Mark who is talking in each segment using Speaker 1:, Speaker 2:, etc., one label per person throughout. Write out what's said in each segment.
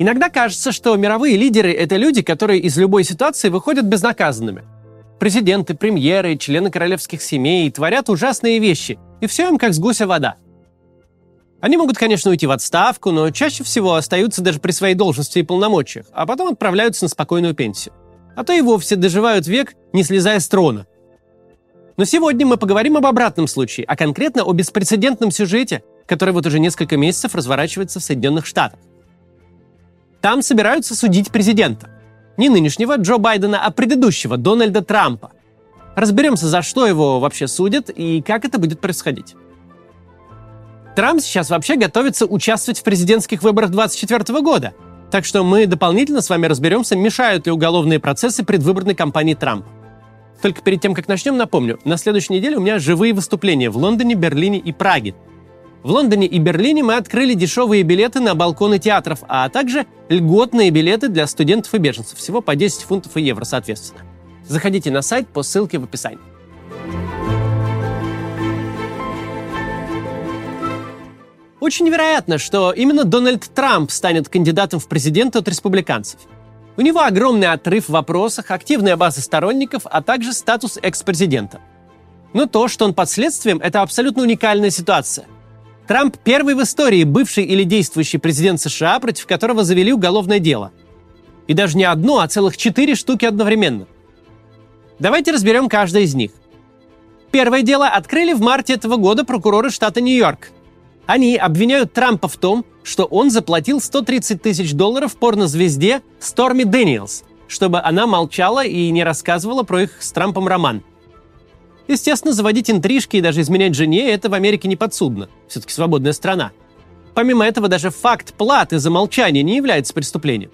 Speaker 1: Иногда кажется, что мировые лидеры — это люди, которые из любой ситуации выходят безнаказанными. Президенты, премьеры, члены королевских семей творят ужасные вещи, и все им как с гуся вода. Они могут, конечно, уйти в отставку, но чаще всего остаются даже при своей должности и полномочиях, а потом отправляются на спокойную пенсию. А то и вовсе доживают век, не слезая с трона. Но сегодня мы поговорим об обратном случае, а конкретно о беспрецедентном сюжете, который вот уже несколько месяцев разворачивается в Соединенных Штатах. Там собираются судить президента. Не нынешнего Джо Байдена, а предыдущего Дональда Трампа. Разберемся, за что его вообще судят и как это будет происходить. Трамп сейчас вообще готовится участвовать в президентских выборах 2024 года. Так что мы дополнительно с вами разберемся, мешают ли уголовные процессы предвыборной кампании Трампа. Только перед тем, как начнем, напомню, на следующей неделе у меня живые выступления в Лондоне, Берлине и Праге. В Лондоне и Берлине мы открыли дешевые билеты на балконы театров, а также льготные билеты для студентов и беженцев, всего по 10 фунтов и евро соответственно. Заходите на сайт по ссылке в описании. Очень вероятно, что именно Дональд Трамп станет кандидатом в президенты от республиканцев. У него огромный отрыв в вопросах, активная база сторонников, а также статус экс-президента. Но то, что он под следствием, это абсолютно уникальная ситуация – Трамп первый в истории бывший или действующий президент США, против которого завели уголовное дело. И даже не одно, а целых четыре штуки одновременно. Давайте разберем каждое из них. Первое дело открыли в марте этого года прокуроры штата Нью-Йорк. Они обвиняют Трампа в том, что он заплатил 130 тысяч долларов порнозвезде Сторми Дэниелс, чтобы она молчала и не рассказывала про их с Трампом роман – Естественно, заводить интрижки и даже изменять жене – это в Америке не подсудно. Все-таки свободная страна. Помимо этого, даже факт платы за молчание не является преступлением.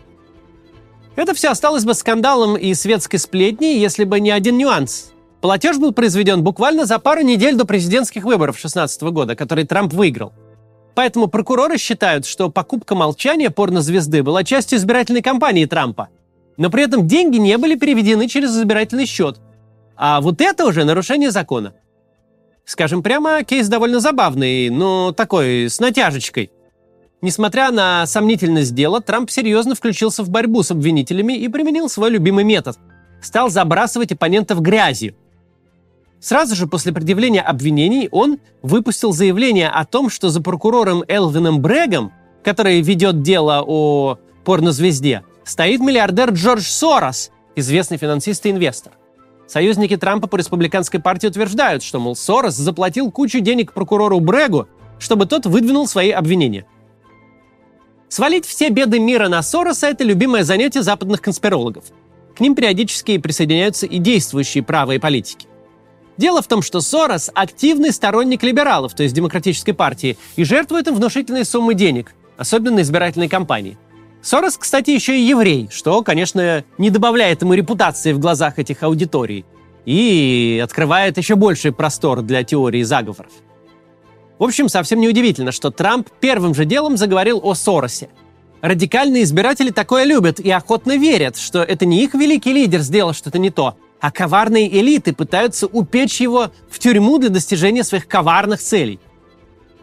Speaker 1: Это все осталось бы скандалом и светской сплетней, если бы не один нюанс. Платеж был произведен буквально за пару недель до президентских выборов 2016 года, которые Трамп выиграл. Поэтому прокуроры считают, что покупка молчания порнозвезды была частью избирательной кампании Трампа. Но при этом деньги не были переведены через избирательный счет. А вот это уже нарушение закона. Скажем прямо, кейс довольно забавный, но такой, с натяжечкой. Несмотря на сомнительность дела, Трамп серьезно включился в борьбу с обвинителями и применил свой любимый метод. Стал забрасывать оппонентов грязью. Сразу же после предъявления обвинений он выпустил заявление о том, что за прокурором Элвином Брегом, который ведет дело о порнозвезде, стоит миллиардер Джордж Сорос, известный финансист и инвестор. Союзники Трампа по республиканской партии утверждают, что, мол, Сорос заплатил кучу денег прокурору Брегу, чтобы тот выдвинул свои обвинения. Свалить все беды мира на Сороса – это любимое занятие западных конспирологов. К ним периодически присоединяются и действующие правые политики. Дело в том, что Сорос – активный сторонник либералов, то есть демократической партии, и жертвует им внушительные суммы денег, особенно на избирательной кампании – Сорос, кстати, еще и еврей, что, конечно, не добавляет ему репутации в глазах этих аудиторий и открывает еще больший простор для теории заговоров. В общем, совсем неудивительно, что Трамп первым же делом заговорил о Соросе. Радикальные избиратели такое любят и охотно верят, что это не их великий лидер сделал что-то не то, а коварные элиты пытаются упечь его в тюрьму для достижения своих коварных целей.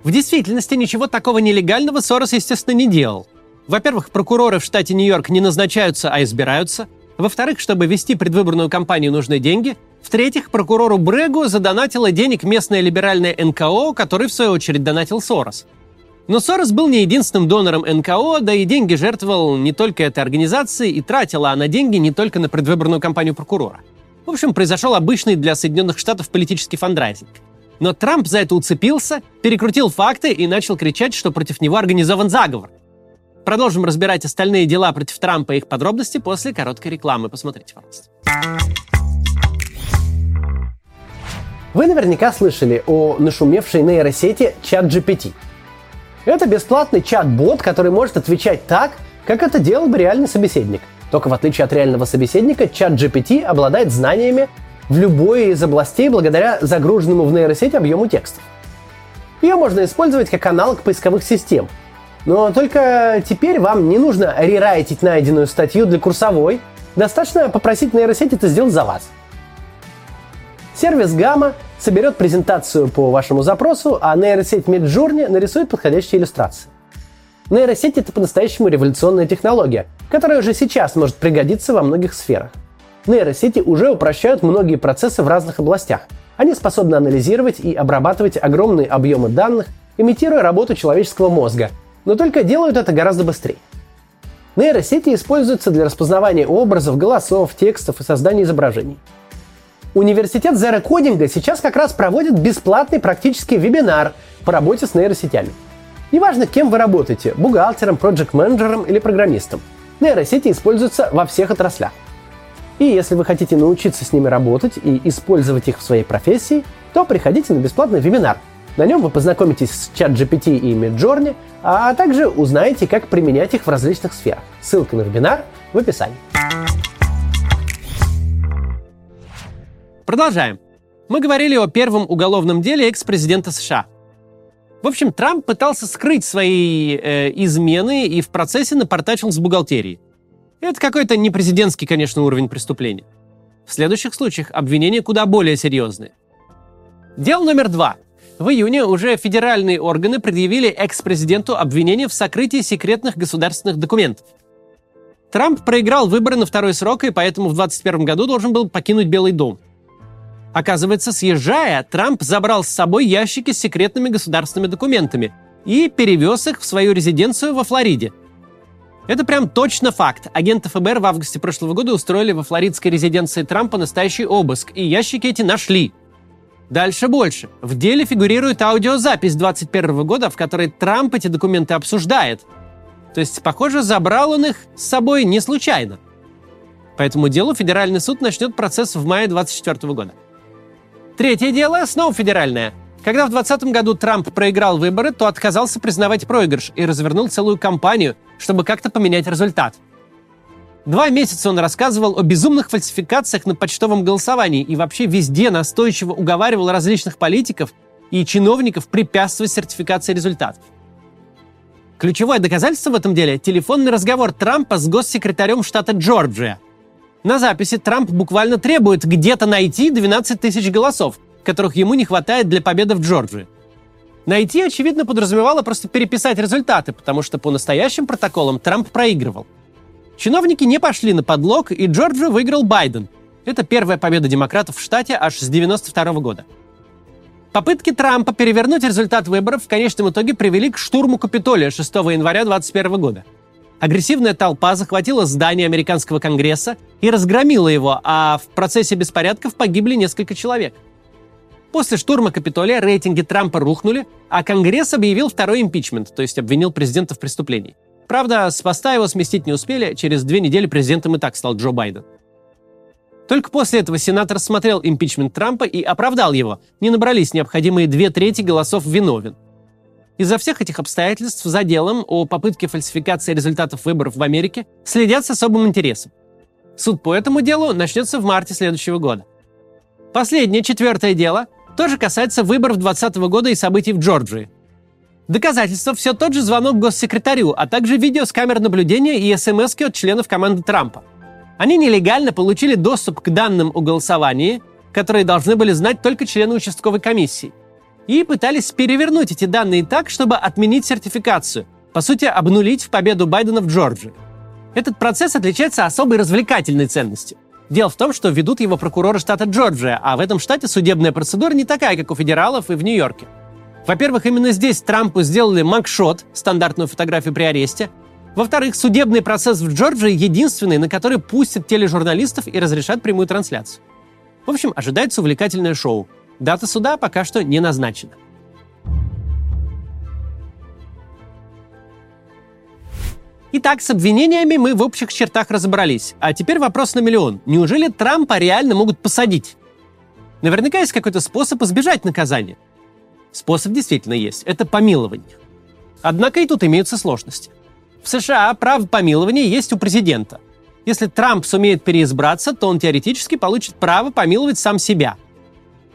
Speaker 1: В действительности ничего такого нелегального Сорос, естественно, не делал. Во-первых, прокуроры в штате Нью-Йорк не назначаются, а избираются. Во-вторых, чтобы вести предвыборную кампанию, нужны деньги. В-третьих, прокурору Брегу задонатила денег местная либеральная НКО, который, в свою очередь, донатил Сорос. Но Сорос был не единственным донором НКО, да и деньги жертвовал не только этой организации, и тратила она деньги не только на предвыборную кампанию прокурора. В общем, произошел обычный для Соединенных Штатов политический фандрайзинг. Но Трамп за это уцепился, перекрутил факты и начал кричать, что против него организован заговор – Продолжим разбирать остальные дела против Трампа и их подробности после короткой рекламы. Посмотрите, пожалуйста.
Speaker 2: Вы наверняка слышали о нашумевшей нейросети ChatGPT. Это бесплатный чат-бот, который может отвечать так, как это делал бы реальный собеседник. Только в отличие от реального собеседника, ChatGPT обладает знаниями в любой из областей благодаря загруженному в нейросеть объему текстов. Ее можно использовать как аналог поисковых систем – но только теперь вам не нужно рерайтить найденную статью для курсовой. Достаточно попросить нейросеть это сделать за вас. Сервис Gamma соберет презентацию по вашему запросу, а нейросеть Midjourney нарисует подходящие иллюстрации. Нейросеть — это по-настоящему революционная технология, которая уже сейчас может пригодиться во многих сферах. Нейросети уже упрощают многие процессы в разных областях. Они способны анализировать и обрабатывать огромные объемы данных, имитируя работу человеческого мозга, но только делают это гораздо быстрее. Нейросети используются для распознавания образов, голосов, текстов и создания изображений. Университет Coding сейчас как раз проводит бесплатный практический вебинар по работе с нейросетями. Неважно, кем вы работаете – бухгалтером, проект-менеджером или программистом. Нейросети используются во всех отраслях. И если вы хотите научиться с ними работать и использовать их в своей профессии, то приходите на бесплатный вебинар. На нем вы познакомитесь с ChatGPT и Midjourney, а также узнаете, как применять их в различных сферах. Ссылка на вебинар в описании.
Speaker 1: Продолжаем. Мы говорили о первом уголовном деле экс-президента США. В общем, Трамп пытался скрыть свои э, измены и в процессе напортачил с бухгалтерией. Это какой-то не президентский, конечно, уровень преступления. В следующих случаях обвинения куда более серьезные. Дело номер два. В июне уже федеральные органы предъявили экс-президенту обвинение в сокрытии секретных государственных документов. Трамп проиграл выборы на второй срок и поэтому в 2021 году должен был покинуть Белый дом – Оказывается, съезжая, Трамп забрал с собой ящики с секретными государственными документами и перевез их в свою резиденцию во Флориде. Это прям точно факт. Агенты ФБР в августе прошлого года устроили во флоридской резиденции Трампа настоящий обыск, и ящики эти нашли. Дальше больше. В деле фигурирует аудиозапись 2021 года, в которой Трамп эти документы обсуждает. То есть, похоже, забрал он их с собой не случайно. По этому делу федеральный суд начнет процесс в мае 2024 года. Третье дело снова федеральное. Когда в 2020 году Трамп проиграл выборы, то отказался признавать проигрыш и развернул целую кампанию, чтобы как-то поменять результат. Два месяца он рассказывал о безумных фальсификациях на почтовом голосовании и вообще везде настойчиво уговаривал различных политиков и чиновников препятствовать сертификации результатов. Ключевое доказательство в этом деле – телефонный разговор Трампа с госсекретарем штата Джорджия – на записи Трамп буквально требует где-то найти 12 тысяч голосов, которых ему не хватает для победы в Джорджии. Найти, очевидно, подразумевало просто переписать результаты, потому что по настоящим протоколам Трамп проигрывал. Чиновники не пошли на подлог, и Джорджию выиграл Байден. Это первая победа демократов в штате аж с 1992 года. Попытки Трампа перевернуть результат выборов в конечном итоге привели к штурму Капитолия 6 января 2021 года – Агрессивная толпа захватила здание американского конгресса и разгромила его, а в процессе беспорядков погибли несколько человек. После штурма Капитолия рейтинги Трампа рухнули, а Конгресс объявил второй импичмент, то есть обвинил президента в преступлении. Правда, с поста его сместить не успели, через две недели президентом и так стал Джо Байден. Только после этого Сенат рассмотрел импичмент Трампа и оправдал его. Не набрались необходимые две трети голосов виновен. Из-за всех этих обстоятельств за делом о попытке фальсификации результатов выборов в Америке следят с особым интересом. Суд по этому делу начнется в марте следующего года. Последнее, четвертое дело, тоже касается выборов 2020 года и событий в Джорджии. Доказательство все тот же звонок госсекретарю, а также видео с камер наблюдения и смс от членов команды Трампа. Они нелегально получили доступ к данным о голосовании, которые должны были знать только члены участковой комиссии и пытались перевернуть эти данные так, чтобы отменить сертификацию, по сути, обнулить в победу Байдена в Джорджии. Этот процесс отличается особой развлекательной ценностью. Дело в том, что ведут его прокуроры штата Джорджия, а в этом штате судебная процедура не такая, как у федералов и в Нью-Йорке. Во-первых, именно здесь Трампу сделали макшот, стандартную фотографию при аресте. Во-вторых, судебный процесс в Джорджии единственный, на который пустят тележурналистов и разрешат прямую трансляцию. В общем, ожидается увлекательное шоу. Дата суда пока что не назначена. Итак, с обвинениями мы в общих чертах разобрались. А теперь вопрос на миллион. Неужели Трампа реально могут посадить? Наверняка есть какой-то способ избежать наказания. Способ действительно есть. Это помилование. Однако и тут имеются сложности. В США право помилования есть у президента. Если Трамп сумеет переизбраться, то он теоретически получит право помиловать сам себя –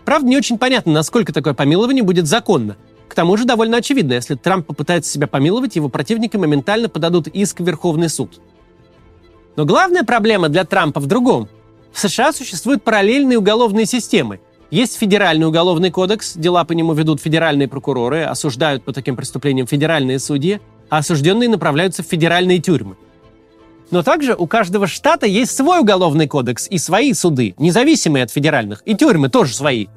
Speaker 1: Правда, не очень понятно, насколько такое помилование будет законно. К тому же довольно очевидно, если Трамп попытается себя помиловать, его противники моментально подадут иск в Верховный суд. Но главная проблема для Трампа в другом. В США существуют параллельные уголовные системы. Есть федеральный уголовный кодекс, дела по нему ведут федеральные прокуроры, осуждают по таким преступлениям федеральные судьи. а осужденные направляются в федеральные тюрьмы. Но также у каждого штата есть свой уголовный кодекс и свои суды, независимые от федеральных, и тюрьмы тоже свои.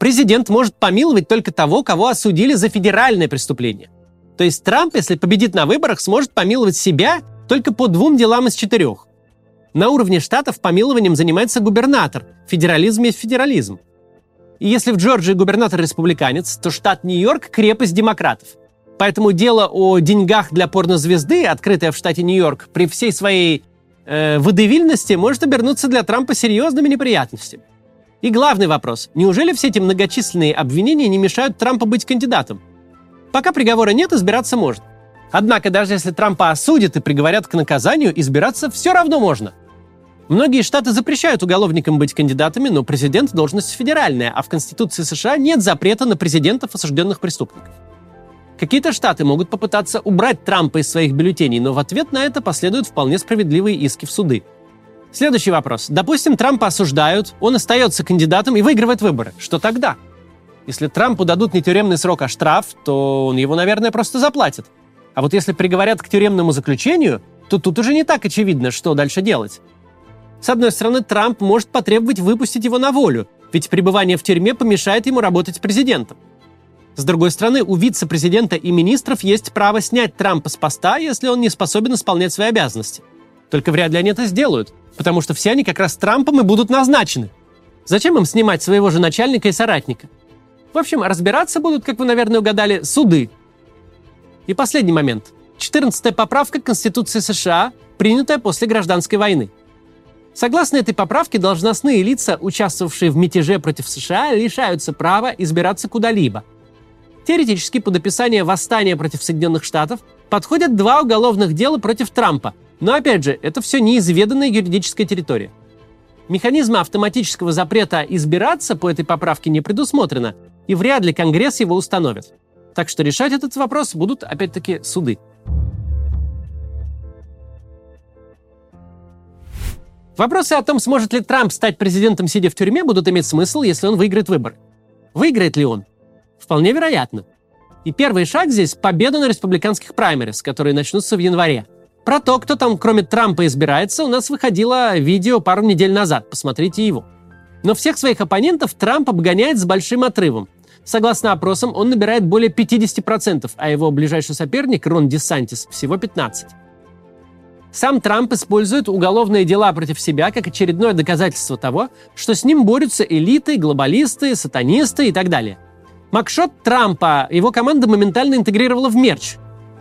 Speaker 1: Президент может помиловать только того, кого осудили за федеральное преступление. То есть Трамп, если победит на выборах, сможет помиловать себя только по двум делам из четырех. На уровне штатов помилованием занимается губернатор. Федерализм есть федерализм. И если в Джорджии губернатор республиканец, то штат Нью-Йорк – крепость демократов. Поэтому дело о деньгах для порнозвезды, открытое в штате Нью-Йорк, при всей своей э, выдавильности, может обернуться для Трампа серьезными неприятностями. И главный вопрос. Неужели все эти многочисленные обвинения не мешают Трампу быть кандидатом? Пока приговора нет, избираться можно. Однако даже если Трампа осудят и приговорят к наказанию, избираться все равно можно – Многие штаты запрещают уголовникам быть кандидатами, но президент – должность федеральная, а в Конституции США нет запрета на президентов осужденных преступников. Какие-то штаты могут попытаться убрать Трампа из своих бюллетеней, но в ответ на это последуют вполне справедливые иски в суды. Следующий вопрос. Допустим, Трампа осуждают, он остается кандидатом и выигрывает выборы. Что тогда? Если Трампу дадут не тюремный срок, а штраф, то он его, наверное, просто заплатит. А вот если приговорят к тюремному заключению, то тут уже не так очевидно, что дальше делать. С одной стороны, Трамп может потребовать выпустить его на волю, ведь пребывание в тюрьме помешает ему работать президентом. С другой стороны, у вице-президента и министров есть право снять Трампа с поста, если он не способен исполнять свои обязанности. Только вряд ли они это сделают, потому что все они как раз Трампом и будут назначены. Зачем им снимать своего же начальника и соратника? В общем, разбираться будут, как вы, наверное, угадали, суды. И последний момент. 14-я поправка Конституции США, принятая после гражданской войны – Согласно этой поправке, должностные лица, участвовавшие в мятеже против США, лишаются права избираться куда-либо. Теоретически, под описание восстания против Соединенных Штатов подходят два уголовных дела против Трампа. Но опять же, это все неизведанная юридическая территория. Механизма автоматического запрета избираться по этой поправке не предусмотрено, и вряд ли Конгресс его установит. Так что решать этот вопрос будут, опять-таки, суды. Вопросы о том, сможет ли Трамп стать президентом, сидя в тюрьме, будут иметь смысл, если он выиграет выборы. Выиграет ли он? Вполне вероятно. И первый шаг здесь – победа на республиканских праймерис, которые начнутся в январе. Про то, кто там кроме Трампа избирается, у нас выходило видео пару недель назад, посмотрите его. Но всех своих оппонентов Трамп обгоняет с большим отрывом. Согласно опросам, он набирает более 50%, а его ближайший соперник, Рон Десантис, всего 15%. Сам Трамп использует уголовные дела против себя как очередное доказательство того, что с ним борются элиты, глобалисты, сатанисты и так далее. Макшот Трампа его команда моментально интегрировала в мерч.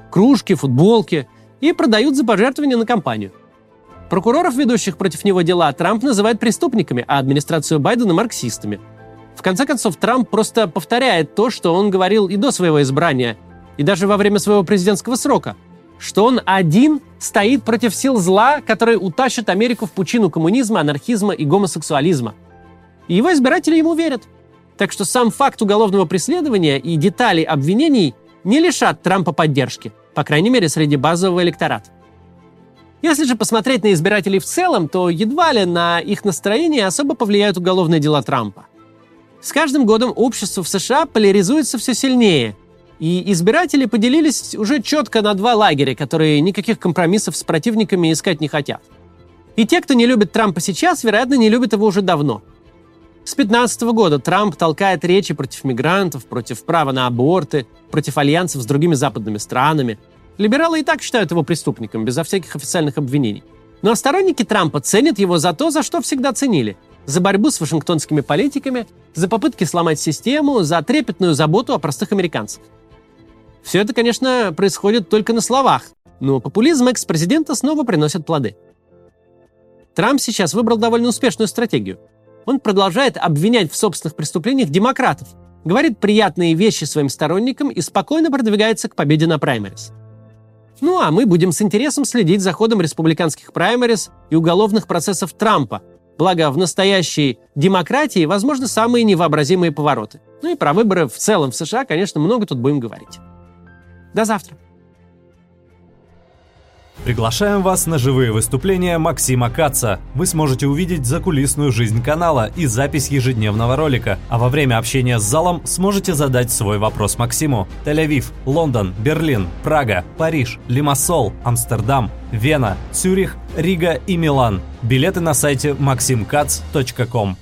Speaker 1: Кружки, футболки. И продают за пожертвования на кампанию. Прокуроров, ведущих против него дела, Трамп называет преступниками, а администрацию Байдена – марксистами. В конце концов, Трамп просто повторяет то, что он говорил и до своего избрания, и даже во время своего президентского срока – что он один стоит против сил зла, которые утащат Америку в пучину коммунизма, анархизма и гомосексуализма. И его избиратели ему верят. Так что сам факт уголовного преследования и детали обвинений не лишат Трампа поддержки, по крайней мере, среди базового электората. Если же посмотреть на избирателей в целом, то едва ли на их настроение особо повлияют уголовные дела Трампа. С каждым годом общество в США поляризуется все сильнее, и избиратели поделились уже четко на два лагеря, которые никаких компромиссов с противниками искать не хотят. И те, кто не любит Трампа сейчас, вероятно, не любят его уже давно. С 15 года Трамп толкает речи против мигрантов, против права на аборты, против альянсов с другими западными странами. Либералы и так считают его преступником, безо всяких официальных обвинений. Но сторонники Трампа ценят его за то, за что всегда ценили. За борьбу с вашингтонскими политиками, за попытки сломать систему, за трепетную заботу о простых американцах. Все это, конечно, происходит только на словах, но популизм экс-президента снова приносит плоды. Трамп сейчас выбрал довольно успешную стратегию. Он продолжает обвинять в собственных преступлениях демократов, говорит приятные вещи своим сторонникам и спокойно продвигается к победе на праймерис. Ну а мы будем с интересом следить за ходом республиканских праймерис и уголовных процессов Трампа, благо в настоящей демократии возможны самые невообразимые повороты. Ну и про выборы в целом в США, конечно, много тут будем говорить. До завтра.
Speaker 3: Приглашаем вас на живые выступления Максима Каца. Вы сможете увидеть закулисную жизнь канала и запись ежедневного ролика. А во время общения с залом сможете задать свой вопрос Максиму. Тель-Авив, Лондон, Берлин, Прага, Париж, Лимассол, Амстердам, Вена, Цюрих, Рига и Милан. Билеты на сайте maximkatz.com.